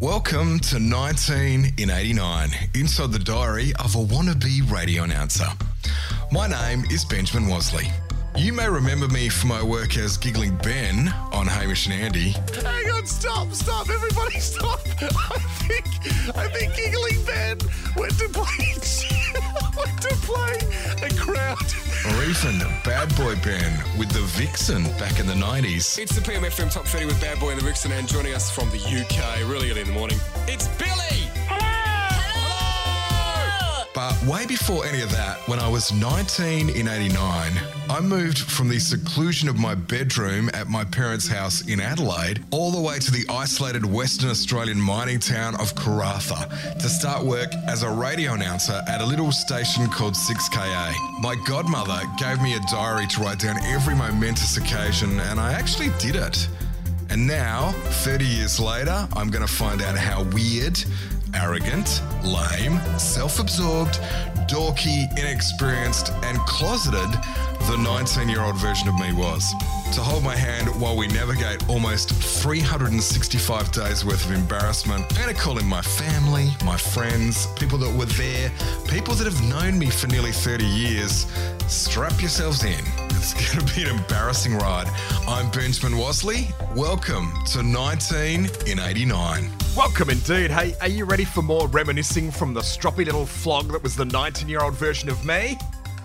Welcome to 19 in 89, inside the diary of a wannabe radio announcer. My name is Benjamin Wasley. You may remember me for my work as Giggling Ben on Hamish and Andy. Hang on, stop, stop, everybody stop. I think I think Giggling Ben went to play went to play a crowd. Or even Bad Boy Ben with the Vixen back in the 90s. It's the PMFM Top 30 with Bad Boy and the Vixen, and joining us from the UK really early in the morning, it's Billy! Way before any of that, when I was 19 in 89, I moved from the seclusion of my bedroom at my parents' house in Adelaide all the way to the isolated Western Australian mining town of Karratha to start work as a radio announcer at a little station called 6KA. My godmother gave me a diary to write down every momentous occasion, and I actually did it. And now, 30 years later, I'm going to find out how weird, arrogant, lame, self absorbed, dorky, inexperienced, and closeted the 19 year old version of me was. To hold my hand while we navigate almost 365 days worth of embarrassment, I'm going to call in my family, my friends, people that were there, people that have known me for nearly 30 years. Strap yourselves in. It's going to be an embarrassing ride. I'm Benjamin Wasley. Welcome to 19 in 89. Welcome indeed. Hey, are you ready for more reminiscing from the stroppy little flog that was the 19 year old version of me?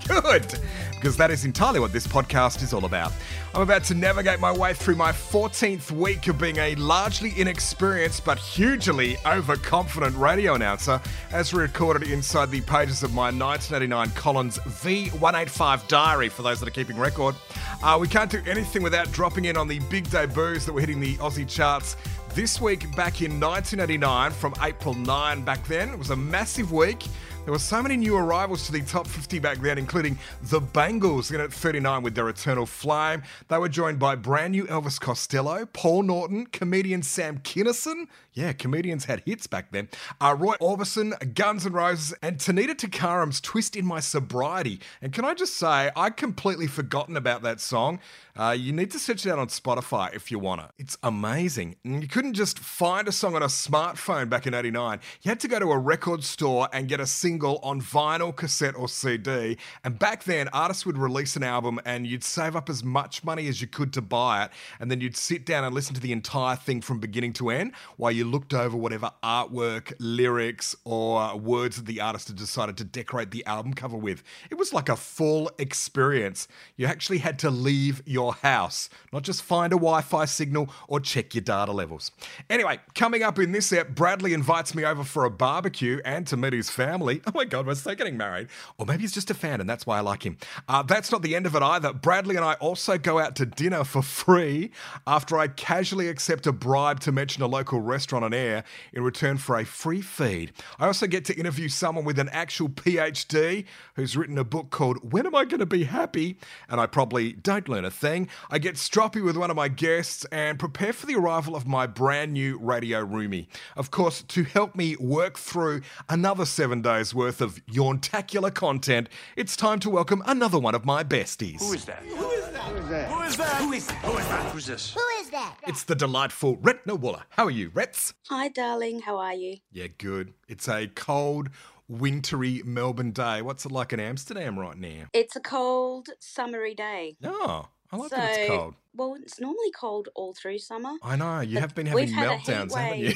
Good, because that is entirely what this podcast is all about. I'm about to navigate my way through my 14th week of being a largely inexperienced but hugely overconfident radio announcer, as recorded inside the pages of my 1989 Collins V185 diary, for those that are keeping record. Uh, we can't do anything without dropping in on the big debuts that were hitting the Aussie charts this week back in 1989 from April 9 back then. It was a massive week. There were so many new arrivals to the top 50 back then, including the Bangles in at 39 with their Eternal Flame. They were joined by brand new Elvis Costello, Paul Norton, comedian Sam Kinison. Yeah, comedians had hits back then. Uh, Roy Orbison, Guns N' Roses, and Tanita Tikaram's Twist in My Sobriety. And can I just say, I'd completely forgotten about that song. Uh, you need to search it out on Spotify if you want it. It's amazing. And you couldn't just find a song on a smartphone back in 89. You had to go to a record store and get a single on vinyl, cassette, or CD. And back then, artists would release an album and you'd save up as much money as you could to buy it. And then you'd sit down and listen to the entire thing from beginning to end while you looked over whatever artwork, lyrics, or words that the artist had decided to decorate the album cover with. It was like a full experience. You actually had to leave your house, not just find a Wi Fi signal or check your data levels. Anyway, coming up in this ep, Bradley invites me over for a barbecue and to meet his family. Oh my God, we're still getting married. Or maybe he's just a fan and that's why I like him. Uh, that's not the end of it either. Bradley and I also go out to dinner for free after I casually accept a bribe to mention a local restaurant on air in return for a free feed. I also get to interview someone with an actual PhD who's written a book called When Am I Going to Be Happy? And I probably don't learn a thing. I get stroppy with one of my guests and prepare for the arrival of my brand new radio roomie. Of course, to help me work through another seven days worth of yawntacular content, it's time to welcome another one of my besties. Who is that? Who is that? Who is that? Who is that? Who is that? Who is that? Who's this? Who is that? It's the delightful Retna Wooler. How are you, Rets? Hi, darling. How are you? Yeah, good. It's a cold, wintry Melbourne day. What's it like in Amsterdam right now? It's a cold, summery day. Oh, I like so, that it's cold. well, it's normally cold all through summer. I know, you have been having we've had a heat meltdowns, haven't you?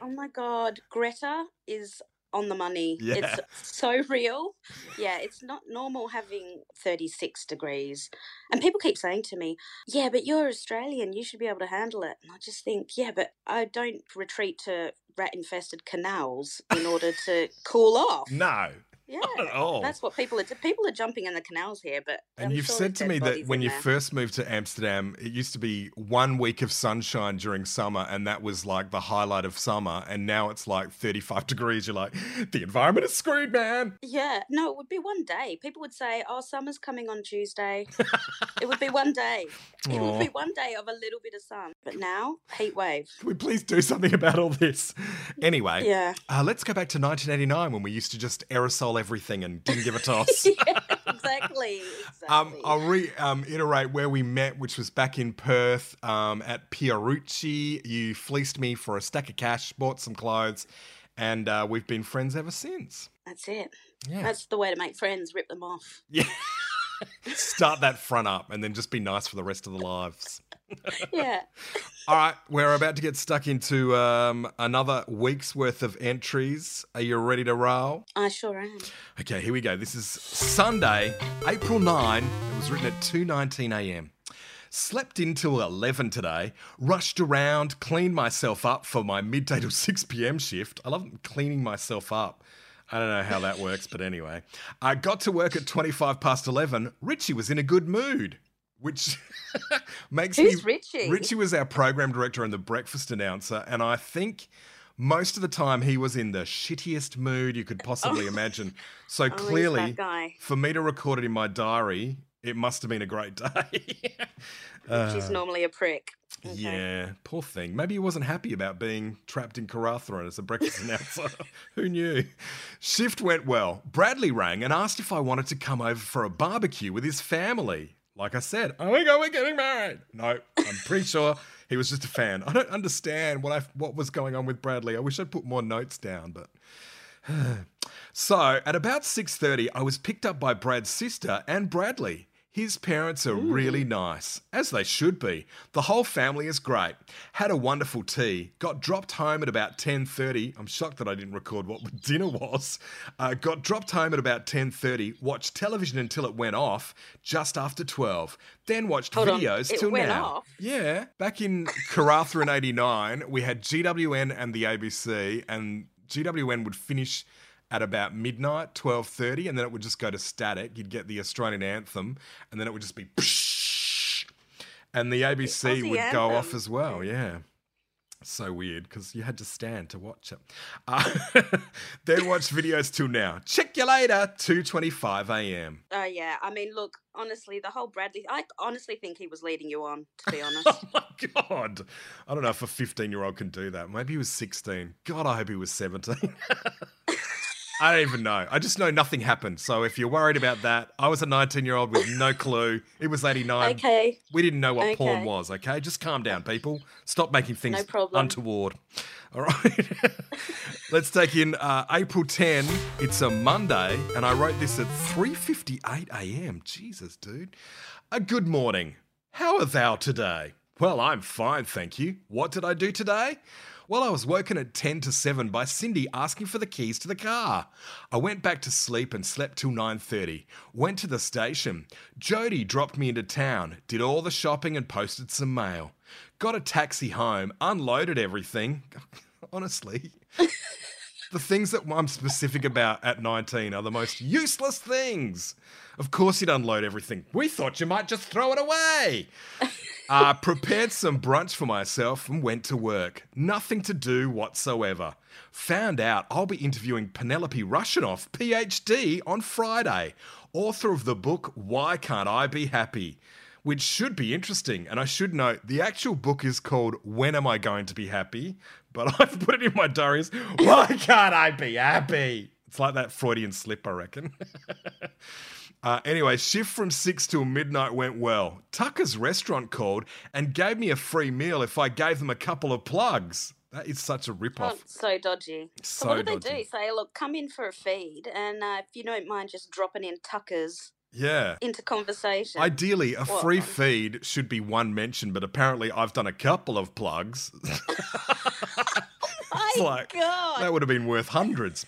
Oh my god, Greta is on the money. Yeah. It's so real. Yeah, it's not normal having 36 degrees. And people keep saying to me, yeah, but you're Australian, you should be able to handle it. And I just think, yeah, but I don't retreat to rat infested canals in order to cool off. no. Yeah, at all. That's what people are. People are jumping in the canals here, but And I'm you've sure said to me that when you there. first moved to Amsterdam, it used to be one week of sunshine during summer, and that was like the highlight of summer. And now it's like 35 degrees. You're like, the environment is screwed, man. Yeah, no, it would be one day. People would say, "Oh, summer's coming on Tuesday." it would be one day. It would be one day of a little bit of sun. But now, heat wave. Can we please do something about all this? Anyway, Yeah. uh, let's go back to 1989 when we used to just aerosol everything and didn't give a toss. yeah, exactly. exactly. Um, I'll reiterate um, where we met, which was back in Perth um, at Pierucci. You fleeced me for a stack of cash, bought some clothes, and uh, we've been friends ever since. That's it. Yeah. That's the way to make friends. Rip them off. Yeah. Start that front up and then just be nice for the rest of the lives. Yeah. All right, we're about to get stuck into um, another week's worth of entries. Are you ready to roll? I sure am. Okay, here we go. This is Sunday, April 9. It was written at 2:19 a.m. Slept in till 11 today, rushed around, cleaned myself up for my midday to 6 p.m. shift. I love cleaning myself up. I don't know how that works, but anyway. I got to work at 25 past 11. Richie was in a good mood, which makes Who's me. Richie? Richie was our program director and the breakfast announcer, and I think most of the time he was in the shittiest mood you could possibly imagine. So Oh, clearly, for me to record it in my diary, it must have been a great day. She's uh, normally a prick. Okay. Yeah, poor thing. Maybe he wasn't happy about being trapped in Karratha as a breakfast announcer. Who knew? Shift went well. Bradley rang and asked if I wanted to come over for a barbecue with his family. Like I said, oh my god, we're getting married. No, I'm pretty sure he was just a fan. I don't understand what I what was going on with Bradley. I wish I'd put more notes down, but so at about 6:30, I was picked up by Brad's sister and Bradley. His parents are really nice, as they should be. The whole family is great. Had a wonderful tea. Got dropped home at about 10:30. I'm shocked that I didn't record what dinner was. Uh, got dropped home at about 10:30. Watched television until it went off just after 12. Then watched Hold videos till now. off? Yeah, back in Karratha in '89, we had GWN and the ABC, and GWN would finish at about midnight, twelve thirty, and then it would just go to static. You'd get the Australian anthem, and then it would just be, psh, and the ABC Aussie would go off as well. Yeah. So weird because you had to stand to watch it. Uh, then watch videos till now. Check you later. Two twenty-five a.m. Oh yeah. I mean, look. Honestly, the whole Bradley. I honestly think he was leading you on. To be honest. Oh my god! I don't know if a fifteen-year-old can do that. Maybe he was sixteen. God, I hope he was seventeen. I don't even know. I just know nothing happened. So if you're worried about that, I was a 19 year old with no clue. It was 89. okay. We didn't know what porn was, okay? Just calm down, people. Stop making things No untoward. All right. Let's take in uh, April 10. It's a Monday, and I wrote this at 3:58 a.m. Jesus, dude. A good morning. How are thou today? Well, I'm fine, thank you. What did I do today? Well, I was woken at 10 to 7 by Cindy asking for the keys to the car. I went back to sleep and slept till 9:30. Went to the station. Jody dropped me into town, did all the shopping and posted some mail. Got a taxi home, unloaded everything. Honestly, the things that I'm specific about at 19 are the most useless things. Of course, you'd unload everything. We thought you might just throw it away. Uh, prepared some brunch for myself and went to work. Nothing to do whatsoever. Found out I'll be interviewing Penelope Russianoff, PhD, on Friday, author of the book Why Can't I Be Happy? Which should be interesting. And I should note the actual book is called When Am I Going to Be Happy? But I've put it in my diaries. Why can't I be happy? It's like that Freudian slip, I reckon. Uh, anyway, shift from 6 till midnight went well. Tucker's restaurant called and gave me a free meal if I gave them a couple of plugs. That is such a Oh, rip-off. so dodgy. So, So what do they do? Say, look, come in for a feed, and uh, if you don't mind, just dropping in Tuckers Yeah. into conversation. Ideally, a What? free feed should be one mention, but apparently I've done a couple of plugs. My like, God. that would have been worth hundreds.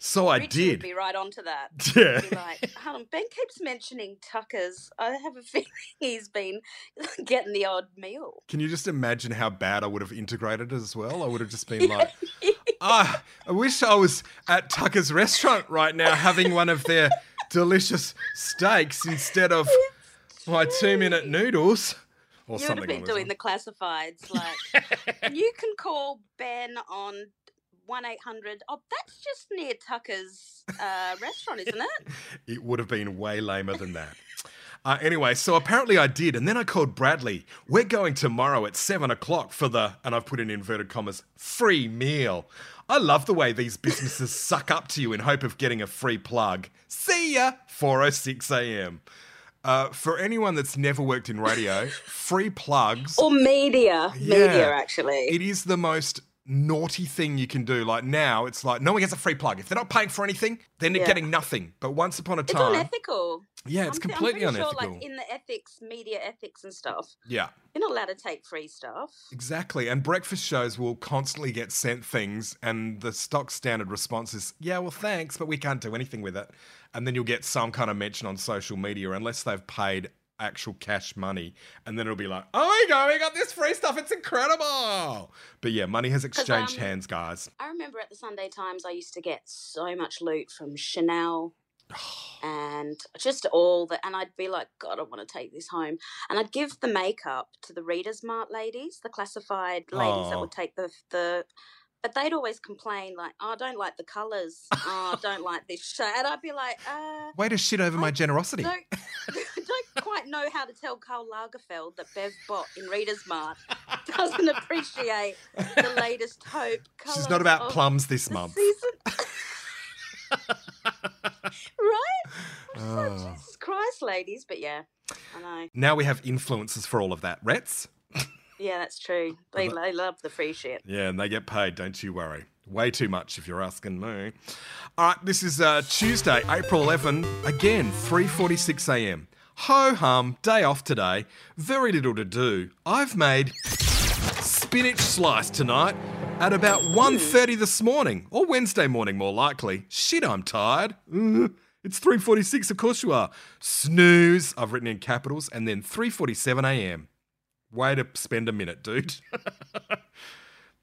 So I did. would be right onto that. Yeah. Be like, hold on, Ben keeps mentioning Tuckers. I have a feeling he's been getting the odd meal. Can you just imagine how bad I would have integrated as well? I would have just been like, ah, I wish I was at Tucker's restaurant right now having one of their delicious steaks instead of my two minute noodles. Or You would something have been doing the classifieds. Like, you can call Ben on 1 800. Oh, that's just near Tucker's uh, restaurant, isn't it? It would have been way lamer than that. Uh, anyway, so apparently I did, and then I called Bradley. We're going tomorrow at seven o'clock for the, and I've put in inverted commas, free meal. I love the way these businesses suck up to you in hope of getting a free plug. See ya, 4:06 a.m. Uh, for anyone that's never worked in radio, free plugs. Or media. Yeah. Media, actually. It is the most naughty thing you can do. Like now, it's like no one gets a free plug. If they're not paying for anything, then they're Yeah. getting nothing. But once upon a time, it's unethical. yeah, it's I'm, completely I'm unethical. Sure, like in the ethics, media ethics and stuff, yeah. you're not allowed to take free stuff. Exactly. And breakfast shows will constantly get sent things, and the stock standard response is, yeah, well, thanks, but we can't do anything with it. And then you'll get some kind of mention on social media, unless they've paid actual cash money. And then it'll be like, oh my God, we got this free stuff. It's incredible. But yeah, money has exchanged um, hands, guys. I remember at the Sunday Times, I used to get so much loot from Chanel and just all the, and I'd be like, God, I want to take this home. And I'd give the makeup to the Reader's Mart ladies, the classified ladies that would take the, the, but they'd always complain like, oh, I don't like the colours. oh, I don't like this shade. And I'd be like, uh, Way to shit over my generosity. quite know how to tell Karl Lagerfeld that Bev Bot in Reader's Mart doesn't appreciate the latest hope. She's not about plums this month. right? Like, Oh. Jesus Christ, ladies. But yeah, I know. Now we have influences for all of that. Rets? Yeah, that's true. They, they love the free shit. Yeah, and they get paid, don't you worry. Way too much if you're asking me. All right, this is uh, Tuesday, April 11, again, 3.46 a.m. Ho-hum, day off today, very little to do. I've made spinach slice tonight at about 1.30 this morning, or Wednesday morning more likely. Shit, I'm tired. It's 3.46, of course you are. Snooze, I've written in capitals, and then 3.47 a.m. Way to spend a minute, dude.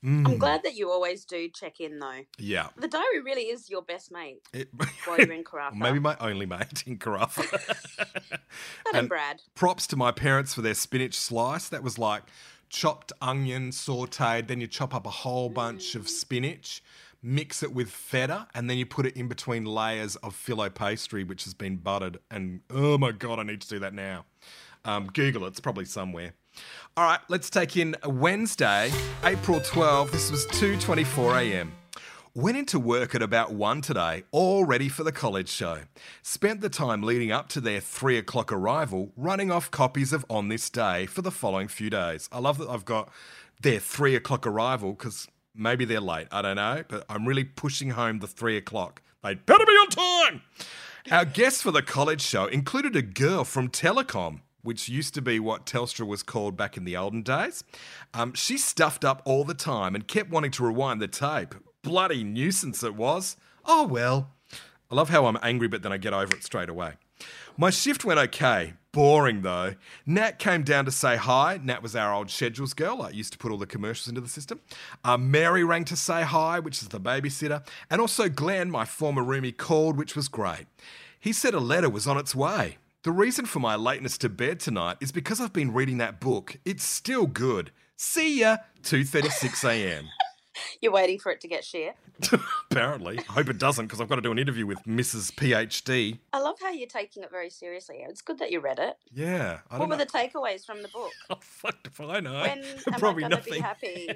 I'm glad that you always do check in, though. Yeah. The diary really is your best mate It, while you're in Karratha. maybe my only mate in Karratha. That and and- Brad. Props to my parents for their spinach slice. That was like chopped onion, sauteed. Then you chop up a whole bunch of spinach, mix it with feta, and then you put it in between layers of filo pastry, which has been buttered. And oh my god, I need to do that now. Um, Google it; it's probably somewhere. All right, let's take in Wednesday, April 12. This was 2:24 a.m. Went into work at about 1 today, all ready for the college show. Spent the time leading up to their 3 o'clock arrival running off copies of On This Day for the following few days. I love that I've got their 3 o'clock arrival because maybe they're late, I don't know, but I'm really pushing home the 3 o'clock. They'd better be on time! Our guests for the college show included a girl from Telecom, which used to be what Telstra was called back in the olden days. Um, she stuffed up all the time and kept wanting to rewind the tape. Bloody nuisance it was. Oh well. I love how I'm angry, but then I get over it straight away. My shift went okay. Boring though. Nat came down to say hi. Nat was our old schedules girl. I used to put all the commercials into the system. Uh, Mary rang to say hi, which is the babysitter. And also Glenn, my former roomie, called, which was great. He said a letter was on its way. The reason for my lateness to bed tonight is because I've been reading that book. It's still good. See ya, 2:36 a.m. You're waiting for it to get shared. Apparently, I hope it doesn't because I've got to do an interview with Mrs. PhD. I love how you're taking it very seriously. It's good that you read it. Yeah, I What were know. the takeaways from the book? Oh, fuck if I know. When am Probably I nothing. be happy?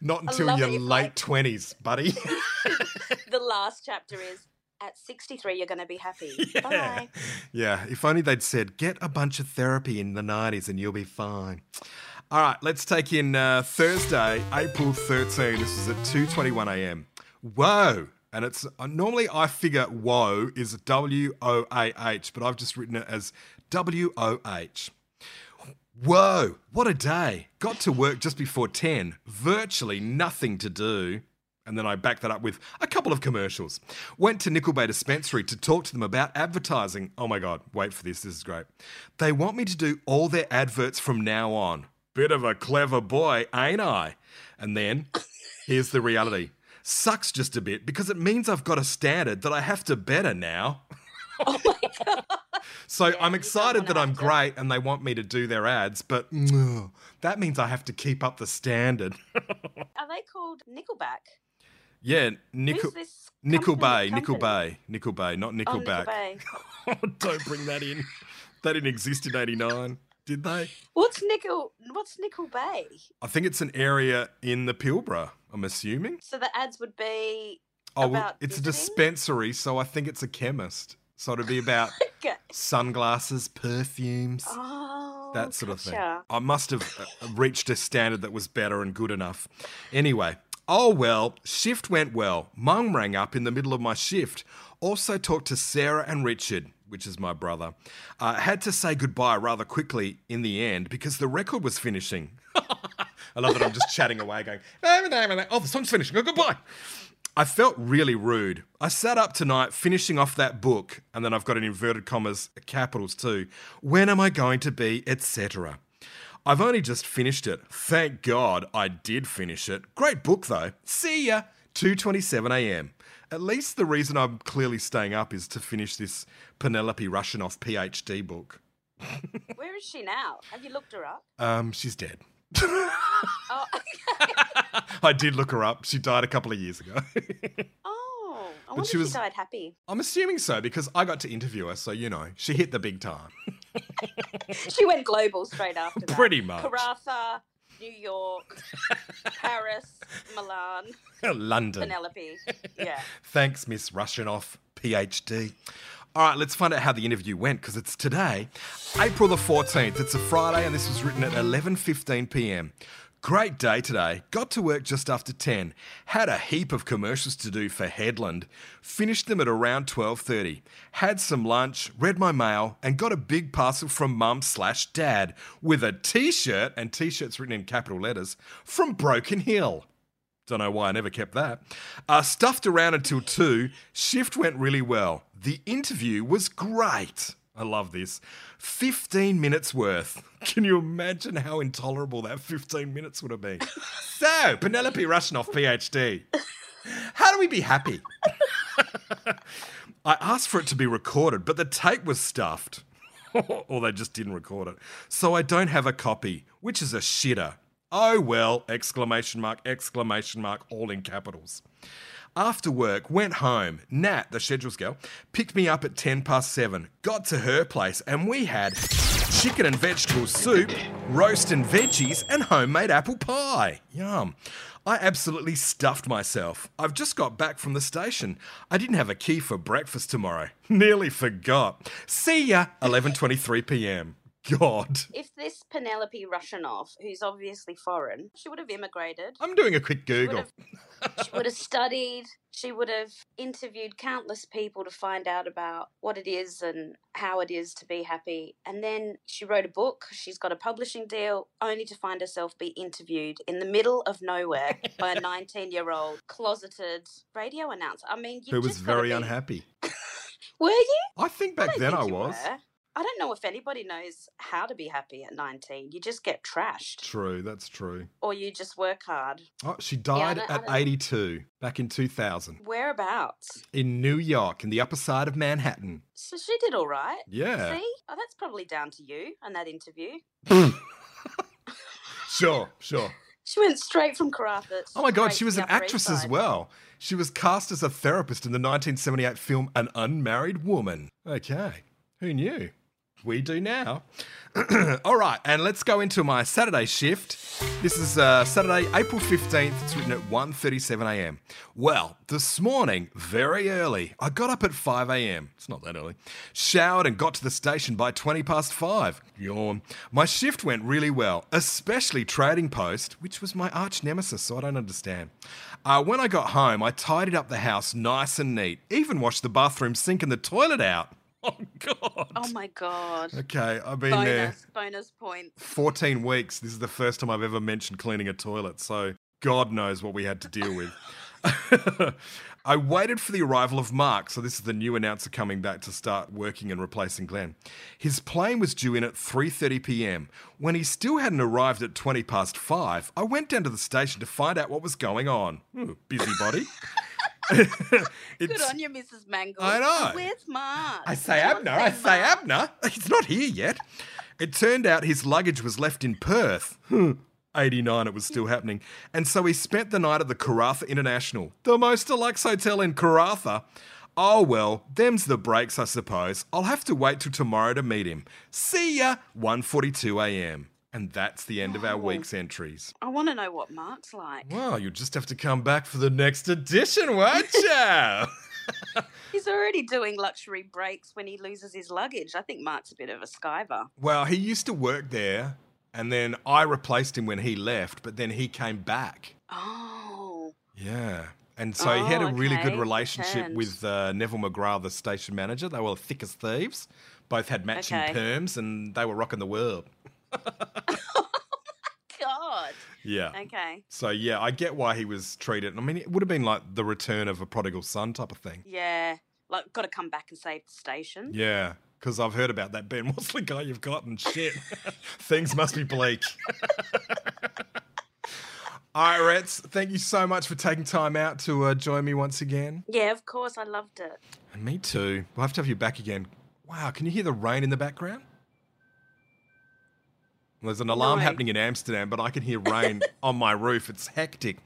Not until your late like- twenties, buddy. the last chapter is at 63 you're going to be happy. yeah. Bye. yeah. If only they'd said get a bunch of therapy in the nineties and you'll be fine. All right, let's take in uh, Thursday, April 13. This is at 2:21 a.m. Whoa. And it's uh, normally I figure whoa is W O A H, but I've just written it as W O H. Whoa, what a day. Got to work just before 10, virtually nothing to do. And then I backed that up with a couple of commercials. Went to Nickol Bay Dispensary to talk to them about advertising. Oh my God, wait for this, this is great. They want me to do all their adverts from now on. Bit of a clever boy, ain't I? And then here's the reality sucks just a bit because it means I've got a standard that I have to better now. Oh my God. So Yeah, I'm excited that I'm have to- great and they want me to do their ads, but ugh, that means I have to keep up the standard. Are they called Nickelback? Yeah, Nickel, Nickol Bay, Nickel? Bay, Nickol Bay, not Oh, Nickelback. Nickelback. Don't bring that in. They didn't exist in 89, did they? What's Nickel? What's Nickol Bay? I think it's an area in the Pilbara, I'm assuming. So the ads would be Oh, well, it's a dispensary, so I think it's a chemist. So it'd be about okay. sunglasses, perfumes, Oh, that sort of thing. I must have uh, reached a standard that was better and good enough. Anyway, oh well, shift went well. Mum rang up in the middle of my shift. Also talked to Sarah and Richard, which is my brother. Uh, had to say goodbye rather quickly in the end because the record was finishing. I love that I'm just chatting away, going, oh, the song's finishing. Oh, goodbye. I felt really rude. I sat up tonight finishing off that book, and then I've got an inverted commas, capitals too. When am I going to be, etc. I've only just finished it. Thank God I did finish it. Great book though. See ya. 2:27 a.m. At least the reason I'm clearly staying up is to finish this Penelope Russianoff PhD book. Where is she now? Have you looked her up? Um, she's dead. Oh, I did look her up. She died a couple of years ago. oh, I wonder she if was- she died happy. I'm assuming so because I got to interview her, so you know, she hit the big time. She went global straight after that. Pretty much. Karratha, New York, Paris, Milan, London. Penelope. Yeah. Thanks, Miss Russianoff, PhD. All right, let's find out how the interview went because it's today, April the 14th. It's a Friday and this was written at 11:15 p.m. Great day today. Got to work just after 10. Had a heap of commercials to do for Headland. Finished them at around 12:30. Had some lunch, read my mail, and got a big parcel from mum slash dad with a t-shirt and t-shirts written in capital letters from Broken Hill. Don't know why I never kept that. Uh, stuffed around until two. Shift went really well. The interview was great. I love this. 15 minutes worth. Can you imagine how intolerable that 15 minutes would have been? so, Penelope Russianoff, PhD. How do we be happy? I asked for it to be recorded, but the tape was stuffed. or they just didn't record it. So I don't have a copy, which is a shitter. Oh well! Exclamation mark, exclamation mark, all in capitals. After work, went home. Nat, the schedules girl, picked me up at 10 past 7. Got to her place and we had chicken and vegetable soup, roast and veggies, and homemade apple pie. Yum. I absolutely stuffed myself. I've just got back from the station. I didn't have a key for breakfast tomorrow. Nearly forgot. See ya, 11:23 p.m. God. If this Penelope Russianoff, who's obviously foreign, she would have immigrated. I'm doing a quick She would Google. have, she would have studied. She would have interviewed countless people to find out about what it is and how it is to be happy. And then she wrote a book. She's got a publishing deal, only to find herself be interviewed in the middle of nowhere by a 19 year old closeted radio announcer. I mean, you Who was just very be- unhappy. Were you? I think back don't then I was. were. I don't know if anybody knows how to be happy at 19. You just get trashed True, that's true. or you just work hard. Oh, she died don't- at 82 back in 2000 Whereabouts? in New York, in the upper side of Manhattan. So she did all right. Yeah. See? Oh, that's probably down to you and that interview. Sure, sure. She went straight from Karratha. Oh my god, she was an actress as well. She was cast as a therapist in the 1978 film An Unmarried Woman. Okay, who knew? We do now. All right, and let's go into my Saturday shift. This is uh, Saturday, April 15th. It's written at 1.37 a.m. Well, this morning, very early, I got up at 5 a.m. It's not that early. Showered and got to the station by 20 past 5. Yawn. My shift went really well, especially Trading Post, which was my arch nemesis, so I don't understand. Uh, when I got home, I tidied up the house nice and neat, even washed the bathroom sink and the toilet out. Oh, God. Oh my god. Okay, I've been there Bonus, bonus points. 14 weeks. This is the first time I've ever mentioned cleaning a toilet, so God knows what we had to deal with. I waited for the arrival of Mark, so this is the new announcer coming back to start working and replacing Glenn. His plane was due in at 3:30 p.m. When he still hadn't arrived at 20 past 5, I went down to the station to find out what was going on. Ooh, busybody. Good on you, Mrs. Mangel. I know. Where's Mark? I say Abner, I say. Abner. He's not here yet. It turned out his luggage was left in Perth. 89, it was still happening. And so he spent the night at the Karratha International, the most deluxe hotel in Karratha. Oh well, them's the breaks, I suppose. I'll have to wait till tomorrow to meet him. See ya, 1:42 a.m. And that's the end of our Oh. week's entries. I want to know what Mark's like. Well, you'll just have to come back for the next edition, won't you? He's already doing luxury breaks when he loses his luggage. I think Mark's a bit of a skiver. well, he used to work there, and then I replaced him when he left, but then he came back. Oh, Yeah. And so he had a Oh, really good relationship Returned. with uh, Neville McGrath, the station manager. They were thick as thieves. Both had matching Okay. perms, and they were rocking the world. God. Yeah. Okay. So yeah, I get why he was treated. I mean, it would have been like the return of a prodigal son type of thing. Yeah. Like, got to come back and save the station. Yeah, because I've heard about that Ben What's the guy you've got, and shit, things must be bleak. All right, Rets, thank you so much for taking time out to uh, join me once again. Yeah, of course. I loved it. And me too. We'll have to have you back again. Wow, can you hear the rain in the background? There's an alarm No. happening in Amsterdam, but I can hear rain on my roof. It's hectic.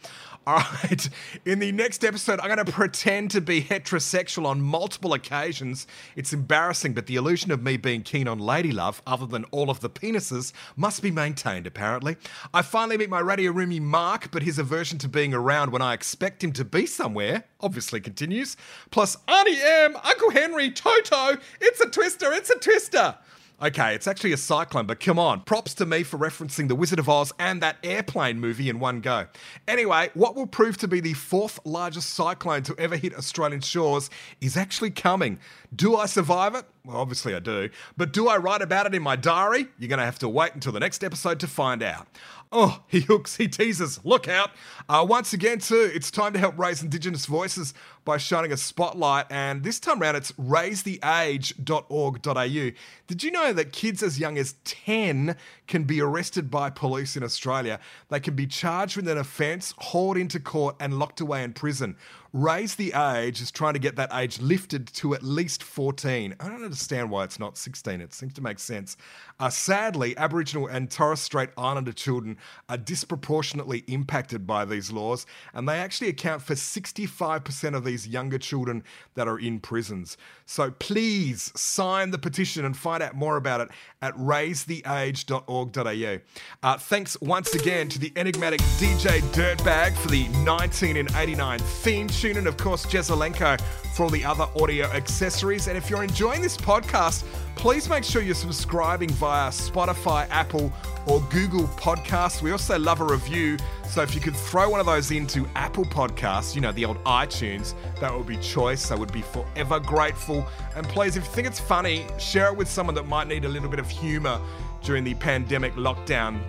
All right. In the next episode, I'm going to pretend to be heterosexual on multiple occasions. It's embarrassing, but the illusion of me being keen on lady love, other than all of the penises, must be maintained, apparently. I finally meet my radio roomie Mark, but his aversion to being around when I expect him to be somewhere obviously continues. Plus, Auntie M, Uncle Henry, Toto, it's a twister, it's a twister. Okay, it's actually a cyclone, but come on. Props to me for referencing The Wizard of Oz and that airplane movie in one go. Anyway, what will prove to be the fourth largest cyclone to ever hit Australian shores is actually coming. Do I survive it? Well, obviously I do. But do I write about it in my diary? You're going to have to wait until the next episode to find out. Oh, he hooks, he teases. Look out. Uh, once again, too, it's time to help raise Indigenous voices by shining a spotlight. And this time round, it's raisetheage.org.au. Did you know that kids as young as 10 can be arrested by police in Australia? They can be charged with an offence, hauled into court, and locked away in prison. Raise the Age is trying to get that age lifted to at least 14. I don't understand why it's not 16. It seems to make sense. Uh, sadly, Aboriginal and Torres Strait Islander children are disproportionately impacted by these laws, and they actually account for 65% of these younger children that are in prisons. So please sign the petition and find out more about it at raisetheage.org.au. Uh, thanks once again to the enigmatic DJ Dirtbag for the 1989 theme and of course, Jezelenko for all the other audio accessories. And if you're enjoying this podcast, please make sure you're subscribing via Spotify, Apple, or Google Podcasts. We also love a review. So if you could throw one of those into Apple Podcasts, you know, the old iTunes, that would be choice. I would be forever grateful. And please, if you think it's funny, share it with someone that might need a little bit of humor during the pandemic lockdown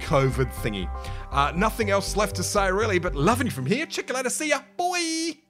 COVID thingy. Uh, nothing else left to say, really, but loving you from here. Check you later. See ya. Bye.